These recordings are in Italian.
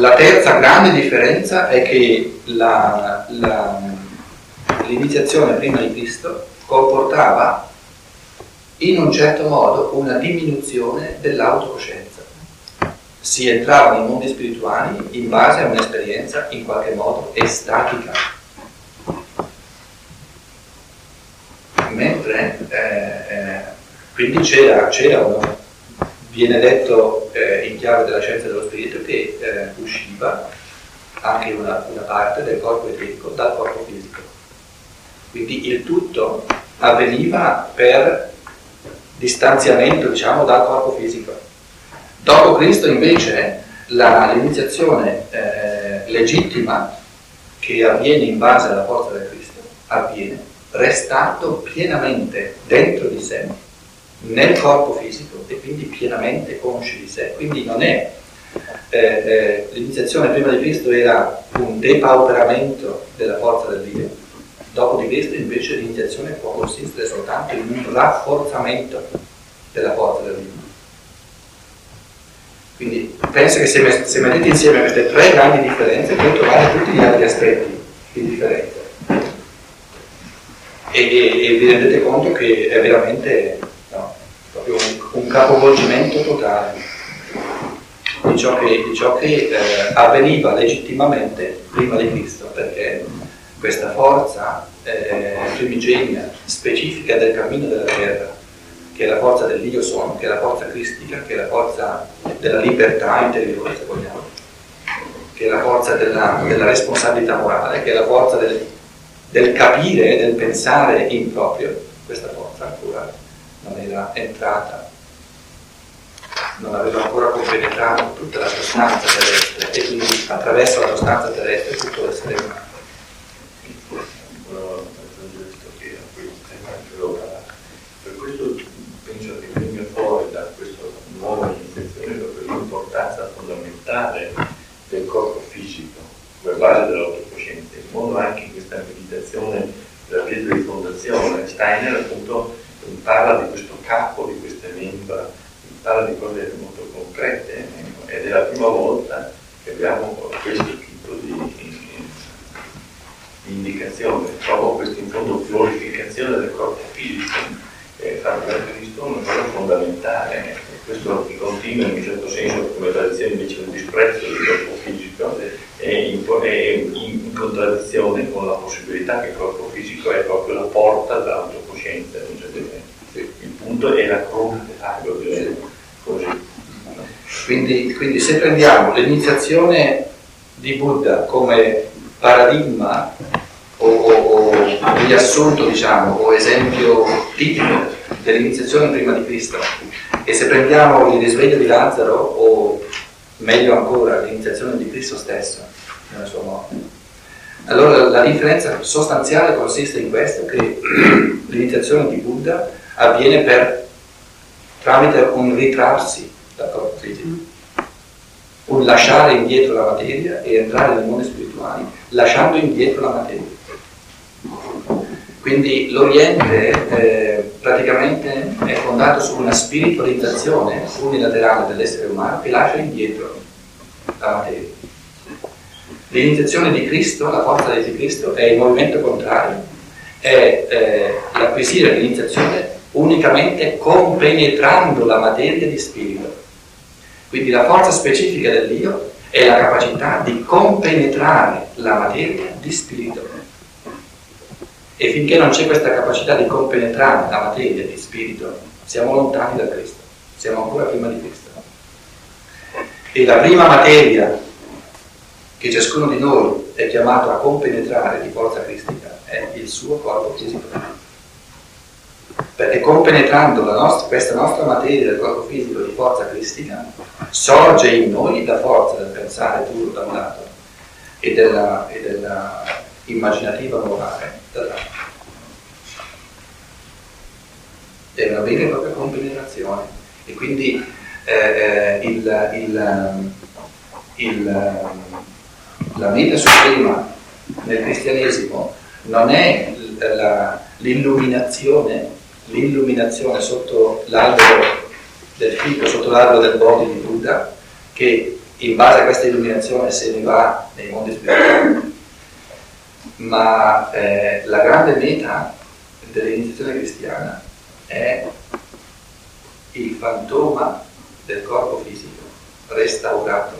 La terza grande differenza è che la, la, l'iniziazione prima di Cristo comportava in un certo modo una diminuzione dell'autocoscienza. Si entrava nei mondi spirituali in base a un'esperienza in qualche modo estatica. Mentre eh, eh, quindi c'era, c'era uno, viene detto eh, in chiave della scienza dello spirito che eh, usciva anche una, una parte del corpo eterico dal corpo fisico. Quindi il tutto avveniva per distanziamento diciamo, dal corpo fisico. Dopo Cristo invece la, l'iniziazione eh, legittima che avviene in base alla forza del Cristo avviene restando pienamente dentro di sé, nel corpo fisico e quindi pienamente consci di sé. Quindi non è eh, eh, l'iniziazione prima di Cristo era un depauperamento della forza del Dio, Dopo di questo invece l'iniziazione può consistere soltanto in un rafforzamento della forza del Dio. Quindi penso che se, mettete insieme queste tre grandi differenze puoi trovare tutti gli altri aspetti di differenza. E, e, e vi rendete conto che è veramente no, proprio un, un, capovolgimento totale di ciò che, di ciò che eh, avveniva legittimamente prima di Cristo, perché questa forza eh, primigenia, specifica del cammino della terra, che è la forza dell'io sono, che è la forza cristica, che è la forza della libertà interiore, se vogliamo, che è la forza della, della responsabilità morale, che è la forza del, del capire e del pensare in proprio, questa forza ancora non era entrata non aveva ancora compenetrato tutta la sostanza terrestre e quindi attraverso la sostanza terrestre tutto l'essere umano. fondamentale del corpo fisico, come base dell'autocoscienza, in modo anche in questa meditazione della pietra di fondazione, Steiner appunto parla di questo capo, di queste membra, parla di cose molto concrete ed è la prima volta che abbiamo questo tipo di, indicazione, trovo questa in fondo glorificazione del corpo fisico, che fa per Cristo una cosa fondamentale questo continua in un certo senso come tradizione invece un disprezzo del corpo fisico è in, è in contraddizione con la possibilità che il corpo fisico è proprio la porta dell'autocoscienza in un certo senso. Il punto è la croce dell'ago, così. Quindi, quindi se prendiamo l'iniziazione di Buddha come paradigma o, o, o riassunto diciamo o esempio tipico dell'iniziazione prima di Cristo. E se prendiamo il risveglio di Lazzaro, o meglio ancora l'iniziazione di Cristo stesso nella sua morte, allora la differenza sostanziale consiste in questo, che l'iniziazione di Buddha avviene per, tramite un ritrarsi dal corpo fisico, un lasciare indietro la materia e entrare nei mondi spirituali, lasciando indietro la materia. Quindi l'Oriente eh, praticamente è fondato su una spiritualizzazione unilaterale dell'essere umano che lascia indietro la materia. L'iniziazione di Cristo, la forza di Cristo, è il movimento contrario, è eh, l'acquisire l'iniziazione unicamente compenetrando la materia di spirito. Quindi la forza specifica dell'io è la capacità di compenetrare la materia di spirito. E finché non c'è questa capacità di compenetrare la materia di spirito, siamo lontani da Cristo, siamo ancora prima di Cristo. E la prima materia che ciascuno di noi è chiamato a compenetrare di forza cristica è il suo corpo fisico. Perché compenetrando nostra, questa nostra materia del corpo fisico di forza cristica, sorge in noi la forza del pensare puro da un lato e della, e della immaginativa morale. Una vera e propria compenetrazione e quindi eh, eh il, il, il, la vita suprema nel cristianesimo non è la, l'illuminazione, l'illuminazione sotto l'albero del fico, sotto l'albero del Bodhi di Buddha, che in base a questa illuminazione se ne va nei mondi spirituali, ma eh, la grande meta dell'iniziazione cristiana è il fantoma del corpo fisico restaurato,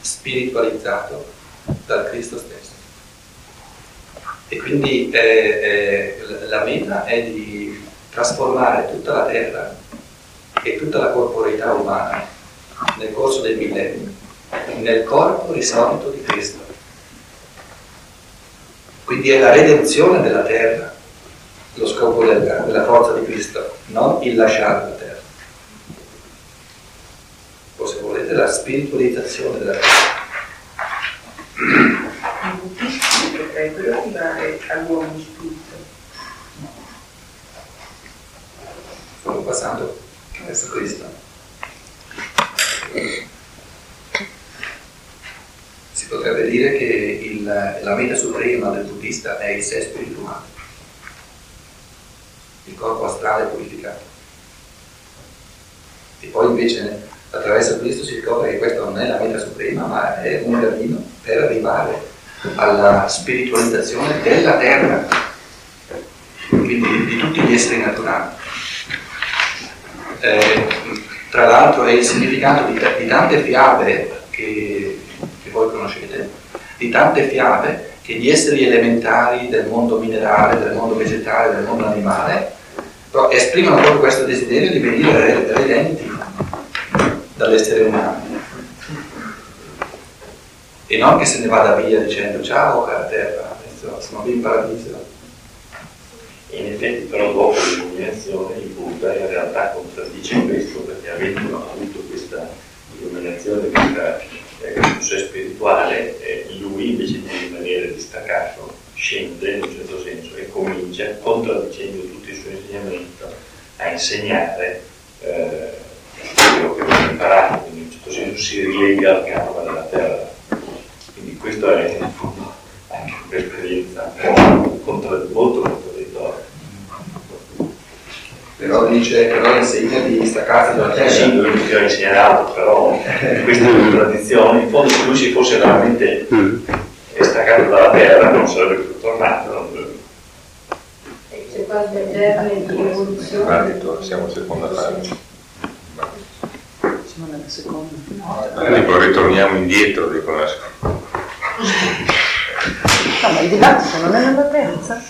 spiritualizzato dal Cristo stesso. E quindi eh, eh, la meta è di trasformare tutta la terra e tutta la corporeità umana nel corso dei millenni nel corpo risorto di Cristo. Quindi è la redenzione della terra lo scopo della, della forza di Cristo, non il lasciare la terra. O se volete la spiritualizzazione della terra. Potrebbero arrivare all'uomo spirito. Stiamo passando verso Cristo. Si potrebbe dire che il, la meta suprema del buddista è il sé spirituale, il corpo astrale purificato. E poi invece attraverso Cristo si scopre che questa non è la meta suprema, ma è un cammino per arrivare alla spiritualizzazione della terra, quindi di tutti gli esseri naturali. Eh, tra l'altro è il significato di, di tante fiabe che, che, voi conoscete, di tante fiabe che gli esseri elementari del mondo minerale, del mondo vegetale, del mondo animale esprimono proprio questo desiderio di venire redenti dall'essere umano e non che se ne vada via dicendo ciao cara terra, adesso sono qui in paradiso. In effetti però dopo l'illuminazione il Buddha in realtà contraddice questo perché avendo avuto questa illuminazione, questa eh, sé spirituale, eh, lui invece di rimanere distaccato scende in un certo senso e comincia, contraddicendo tutto il suo insegnamento, a insegnare eh, quello che aveva imparato, quindi in un certo senso si rilega al karma della terra. Quindi questo è anche un'esperienza molto contraddittoria. Però dice, però insegna di staccarsi dalla terra. Sì, lui mi ha insegnato, però questa contraddizione, in fondo se lui si fosse veramente staccato dalla terra non sarebbe più tornato. Non... C'è qualche termine di evoluzione? siamo in seconda fase. Siamo nella seconda. Quindi poi ritorniamo indietro, dico la No, ma il dibattito non è nella terza?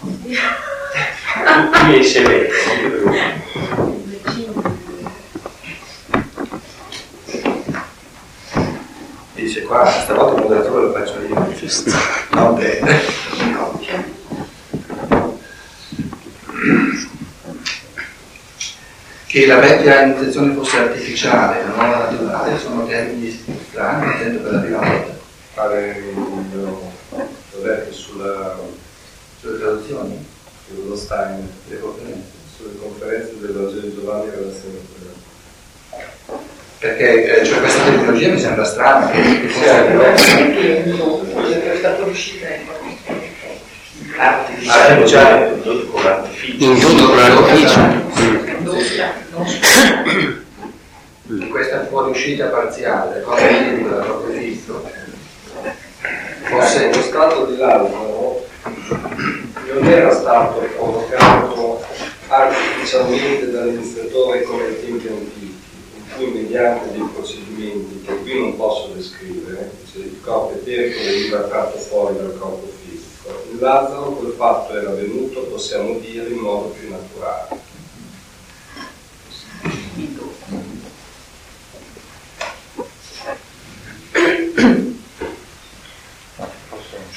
Qui è severo, non Dice qua, stavolta il moderatore io. Non te. Che la vecchia intenzione fosse artificiale, la nuova naturale, sono termini strani, intendo per la prima volta. fare un progetto sulla, Sulle traduzioni, sullo Stein, le conferenze. sulle conferenze del Vangelo Giovanni e della Sera. Perché eh, cioè, questa terminologia mi sembra strana, che, che fosse Riuscito artificiale, con l'artificio. Indotto l'artificio. questa fuoriuscita parziale, come viene dalla proprio Cristo, fosse Lo stato di Lazzaro non era stato provocato artificialmente dall'amministratore come ai tempi antichi, mediante dei procedimenti che qui non posso descrivere, cioè il corpo eterico veniva tratto fuori dal corpo fisico. In Lazzaro quel fatto era avvenuto, possiamo dire, in modo più naturale.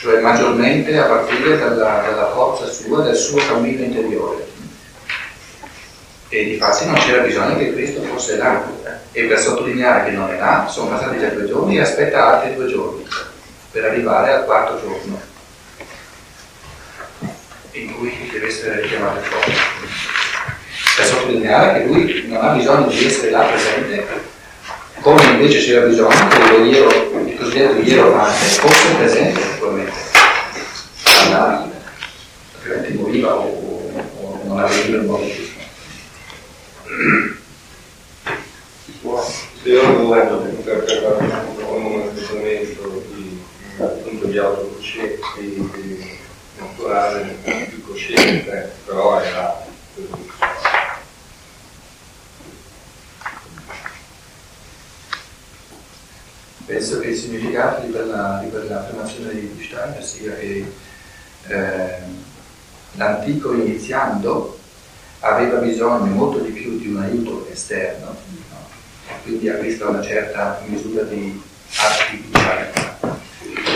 cioè maggiormente a partire dalla, dalla forza sua, del suo cammino interiore. E di fatti non c'era bisogno che Cristo fosse là. E per sottolineare che non è là, sono passati già due giorni e aspetta altri due giorni per arrivare al quarto giorno, in cui deve essere richiamato fuori. Per sottolineare che lui non ha bisogno di essere là presente, come invece c'era bisogno che lo iero, il cosiddetto ierofante fosse presente naturalmente. Alla- altrimenti moriva o, o non avveniva il modo giusto. Io non voglio interpretare di autocoscienza, di, di naturale, più cosciente, però era Penso che il significato di, quella, di quell'affermazione di Steiner sia che eh, l'antico iniziando aveva bisogno molto di più di un aiuto esterno, no? quindi acquista una certa misura di artificialità.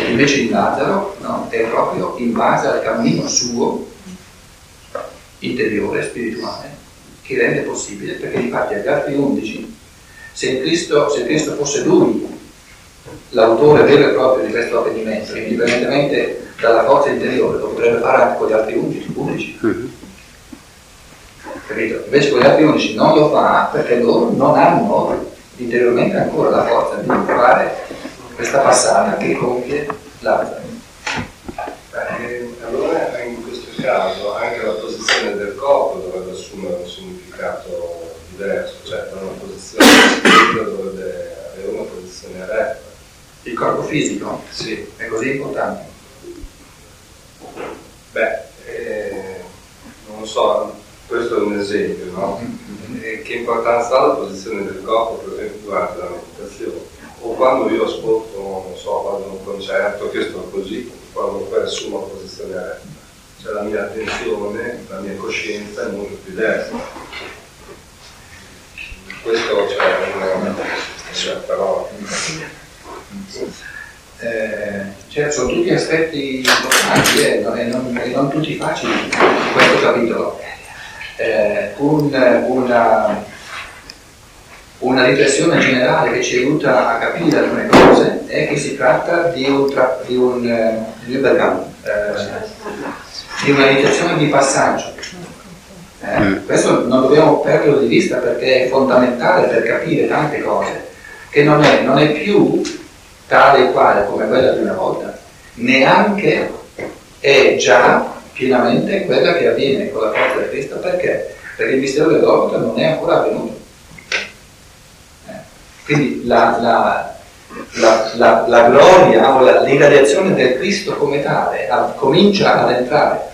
E invece il Lazzaro no? è proprio in base al cammino suo, interiore, spirituale, che rende possibile, perché infatti agli altri undici, se Cristo, se Cristo fosse lui l'autore vero e proprio di questo avvenimento, indipendentemente dalla forza interiore, lo potrebbe fare anche con gli altri undici. undici. Mm-hmm. Capito? Invece con gli altri undici non lo fa perché loro non hanno interiormente ancora la forza di fare questa passata che compie Lazzaro. allora in questo caso anche la posizione del corpo dovrebbe assumere un significato diverso, cioè una posizione dovrebbe avere una posizione eretta il corpo fisico? Sì. È così importante? Beh, eh, non lo so, questo è un esempio, no? Mm-hmm. Eh, che importanza ha la posizione del corpo, per esempio, durante la meditazione? O quando io ascolto, non so, vado a un concerto che sto così, quando poi assumo la posizione retta. Cioè la mia attenzione, la mia coscienza è molto più destra. Questo cioè, una, cioè, però eh, cioè, sono tutti aspetti importanti eh, e, non, e, non, tutti facili in questo capitolo. Eh, un, una, una, riflessione generale che ci aiuta a capire alcune cose è che si tratta di un, tra, di un, di un eh, di una meditazione di passaggio. Eh, mm. questo non dobbiamo perderlo di vista perché è fondamentale per capire tante cose, che non è, non è più tale e quale come quella di una volta, neanche è già pienamente quella che avviene con la forza di Cristo perché? Perché il mistero del Golgotha non è ancora avvenuto. Eh. Quindi la, la, la, la, gloria o l'irradiazione del Cristo come tale a, comincia ad entrare.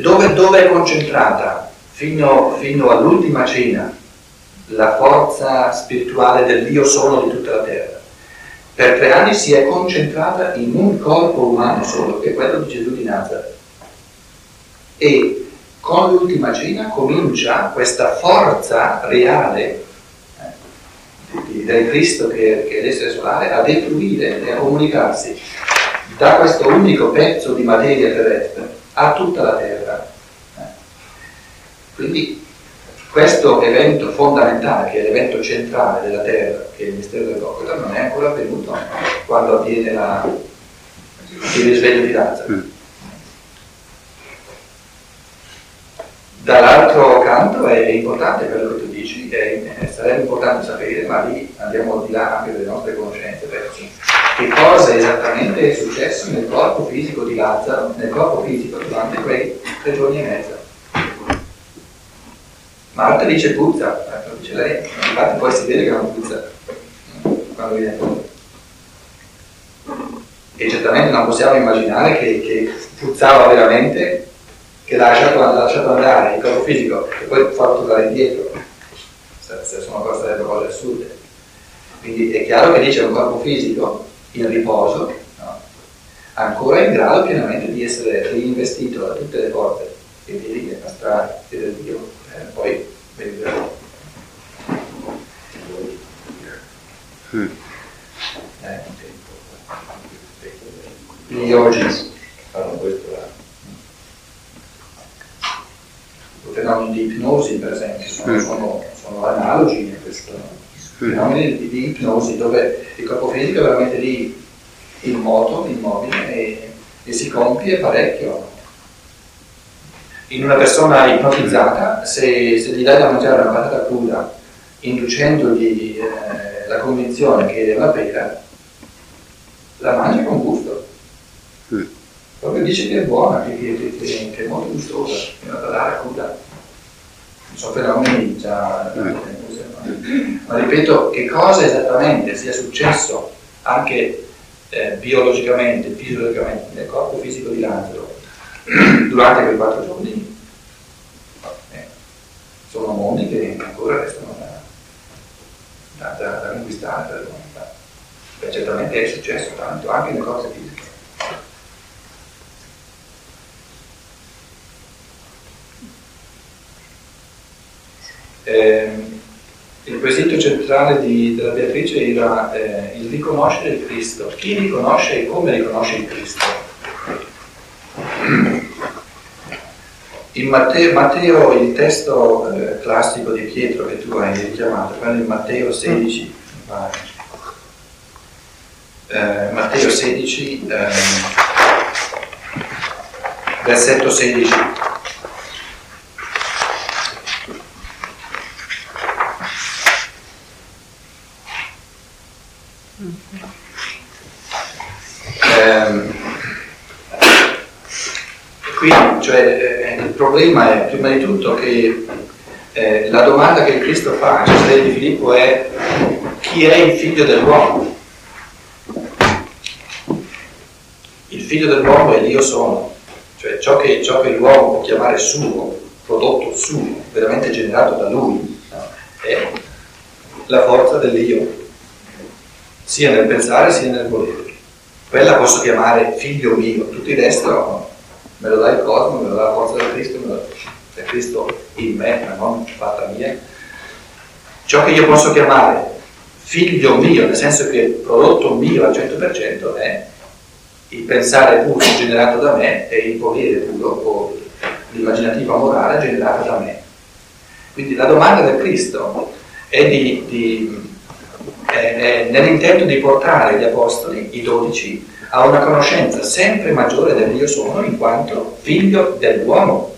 Dove, dove è concentrata fino, fino all'ultima cena la forza spirituale del Dio sono di tutta la terra? Per tre anni si è concentrata in un corpo umano solo, che è quello di Gesù di Nazareth. E con l'ultima cena comincia questa forza reale eh, del Cristo che, che è l'essere solare a defluire e a comunicarsi da questo unico pezzo di materia terrestre a tutta la terra. Eh. Quindi questo evento fondamentale, che è l'evento centrale della Terra, che è il mistero del Golgotha, non è ancora avvenuto quando avviene la, il risveglio di Lazzaro. Mm. Dall'altro canto è importante quello che tu dici, è, sarebbe importante sapere, ma lì andiamo al di là anche delle nostre conoscenze, verso che cosa esattamente è successo nel corpo fisico di Lazzaro, nel corpo fisico durante quei tre giorni e mezzo. Marta dice puzza, lo dice lei, infatti poi si vede che non puzza quando viene fuori. E certamente non possiamo immaginare che, che puzzava veramente, che l'ha lasciato, l'ha lasciato andare il corpo fisico e poi farlo tornare indietro. Se sono cose, sarebbero cose assurde. Quindi è chiaro che dice un corpo fisico in riposo, no? ancora in grado pienamente di essere reinvestito da tutte le forze che vedi astrali e del Dio eh, poi vedremo. Mm. Eh, gli oggi fanno questo là. I fenomeni di ipnosi, per esempio, sono, mm. sono, sono analogi a questo. Mm. Fenomeni di, di, ipnosi dove il corpo fisico è veramente lì in moto, immobile e, e si compie parecchio in una persona ipnotizzata, se, se gli dai da mangiare una patata cruda, inducendogli eh, la convinzione che è una pera, la mangia con gusto. Mm. Proprio dice che è buona, che, che, che, che è molto gustosa, è una patata cruda. Sono fenomeni già mm. ma ripeto, che cosa esattamente sia successo anche eh, biologicamente, fisiologicamente nel corpo fisico di Lazzaro durante quei quattro giorni eh, sono mondi che ancora restano da, da, da, conquistare, da, Beh, certamente è successo tanto anche nelle cose fisiche. Eh, il quesito centrale di, della Beatrice era eh, il riconoscere il Cristo. Chi riconosce e come riconosce il Cristo? In Matteo, Matteo il testo eh, classico di Pietro che tu hai richiamato, quello in Matteo 16, eh, Matteo 16, ehm, versetto 16. Eh, qui cioè, eh, il problema è prima di tutto che eh, la domanda che Cristo fa a Cesare di Filippo è chi è il figlio dell'uomo? Il figlio dell'uomo è l'io sono, cioè ciò che, ciò che l'uomo può chiamare suo, prodotto suo, veramente generato da lui, no? è la forza dell'io, sia nel pensare sia nel volere. Quella posso chiamare figlio mio, tutto il resto me lo dà il cosmo, me lo dà la forza del Cristo, me lo dà Cristo in me, ma non fatta mia. Ciò che io posso chiamare figlio mio, nel senso che prodotto mio al 100% è il pensare puro generato da me e il volere puro o l'immaginativa morale generata da me. Quindi la domanda del Cristo è, di, di, è, è nell'intento di portare gli apostoli, i dodici, a una conoscenza sempre maggiore del io sono in quanto figlio dell'uomo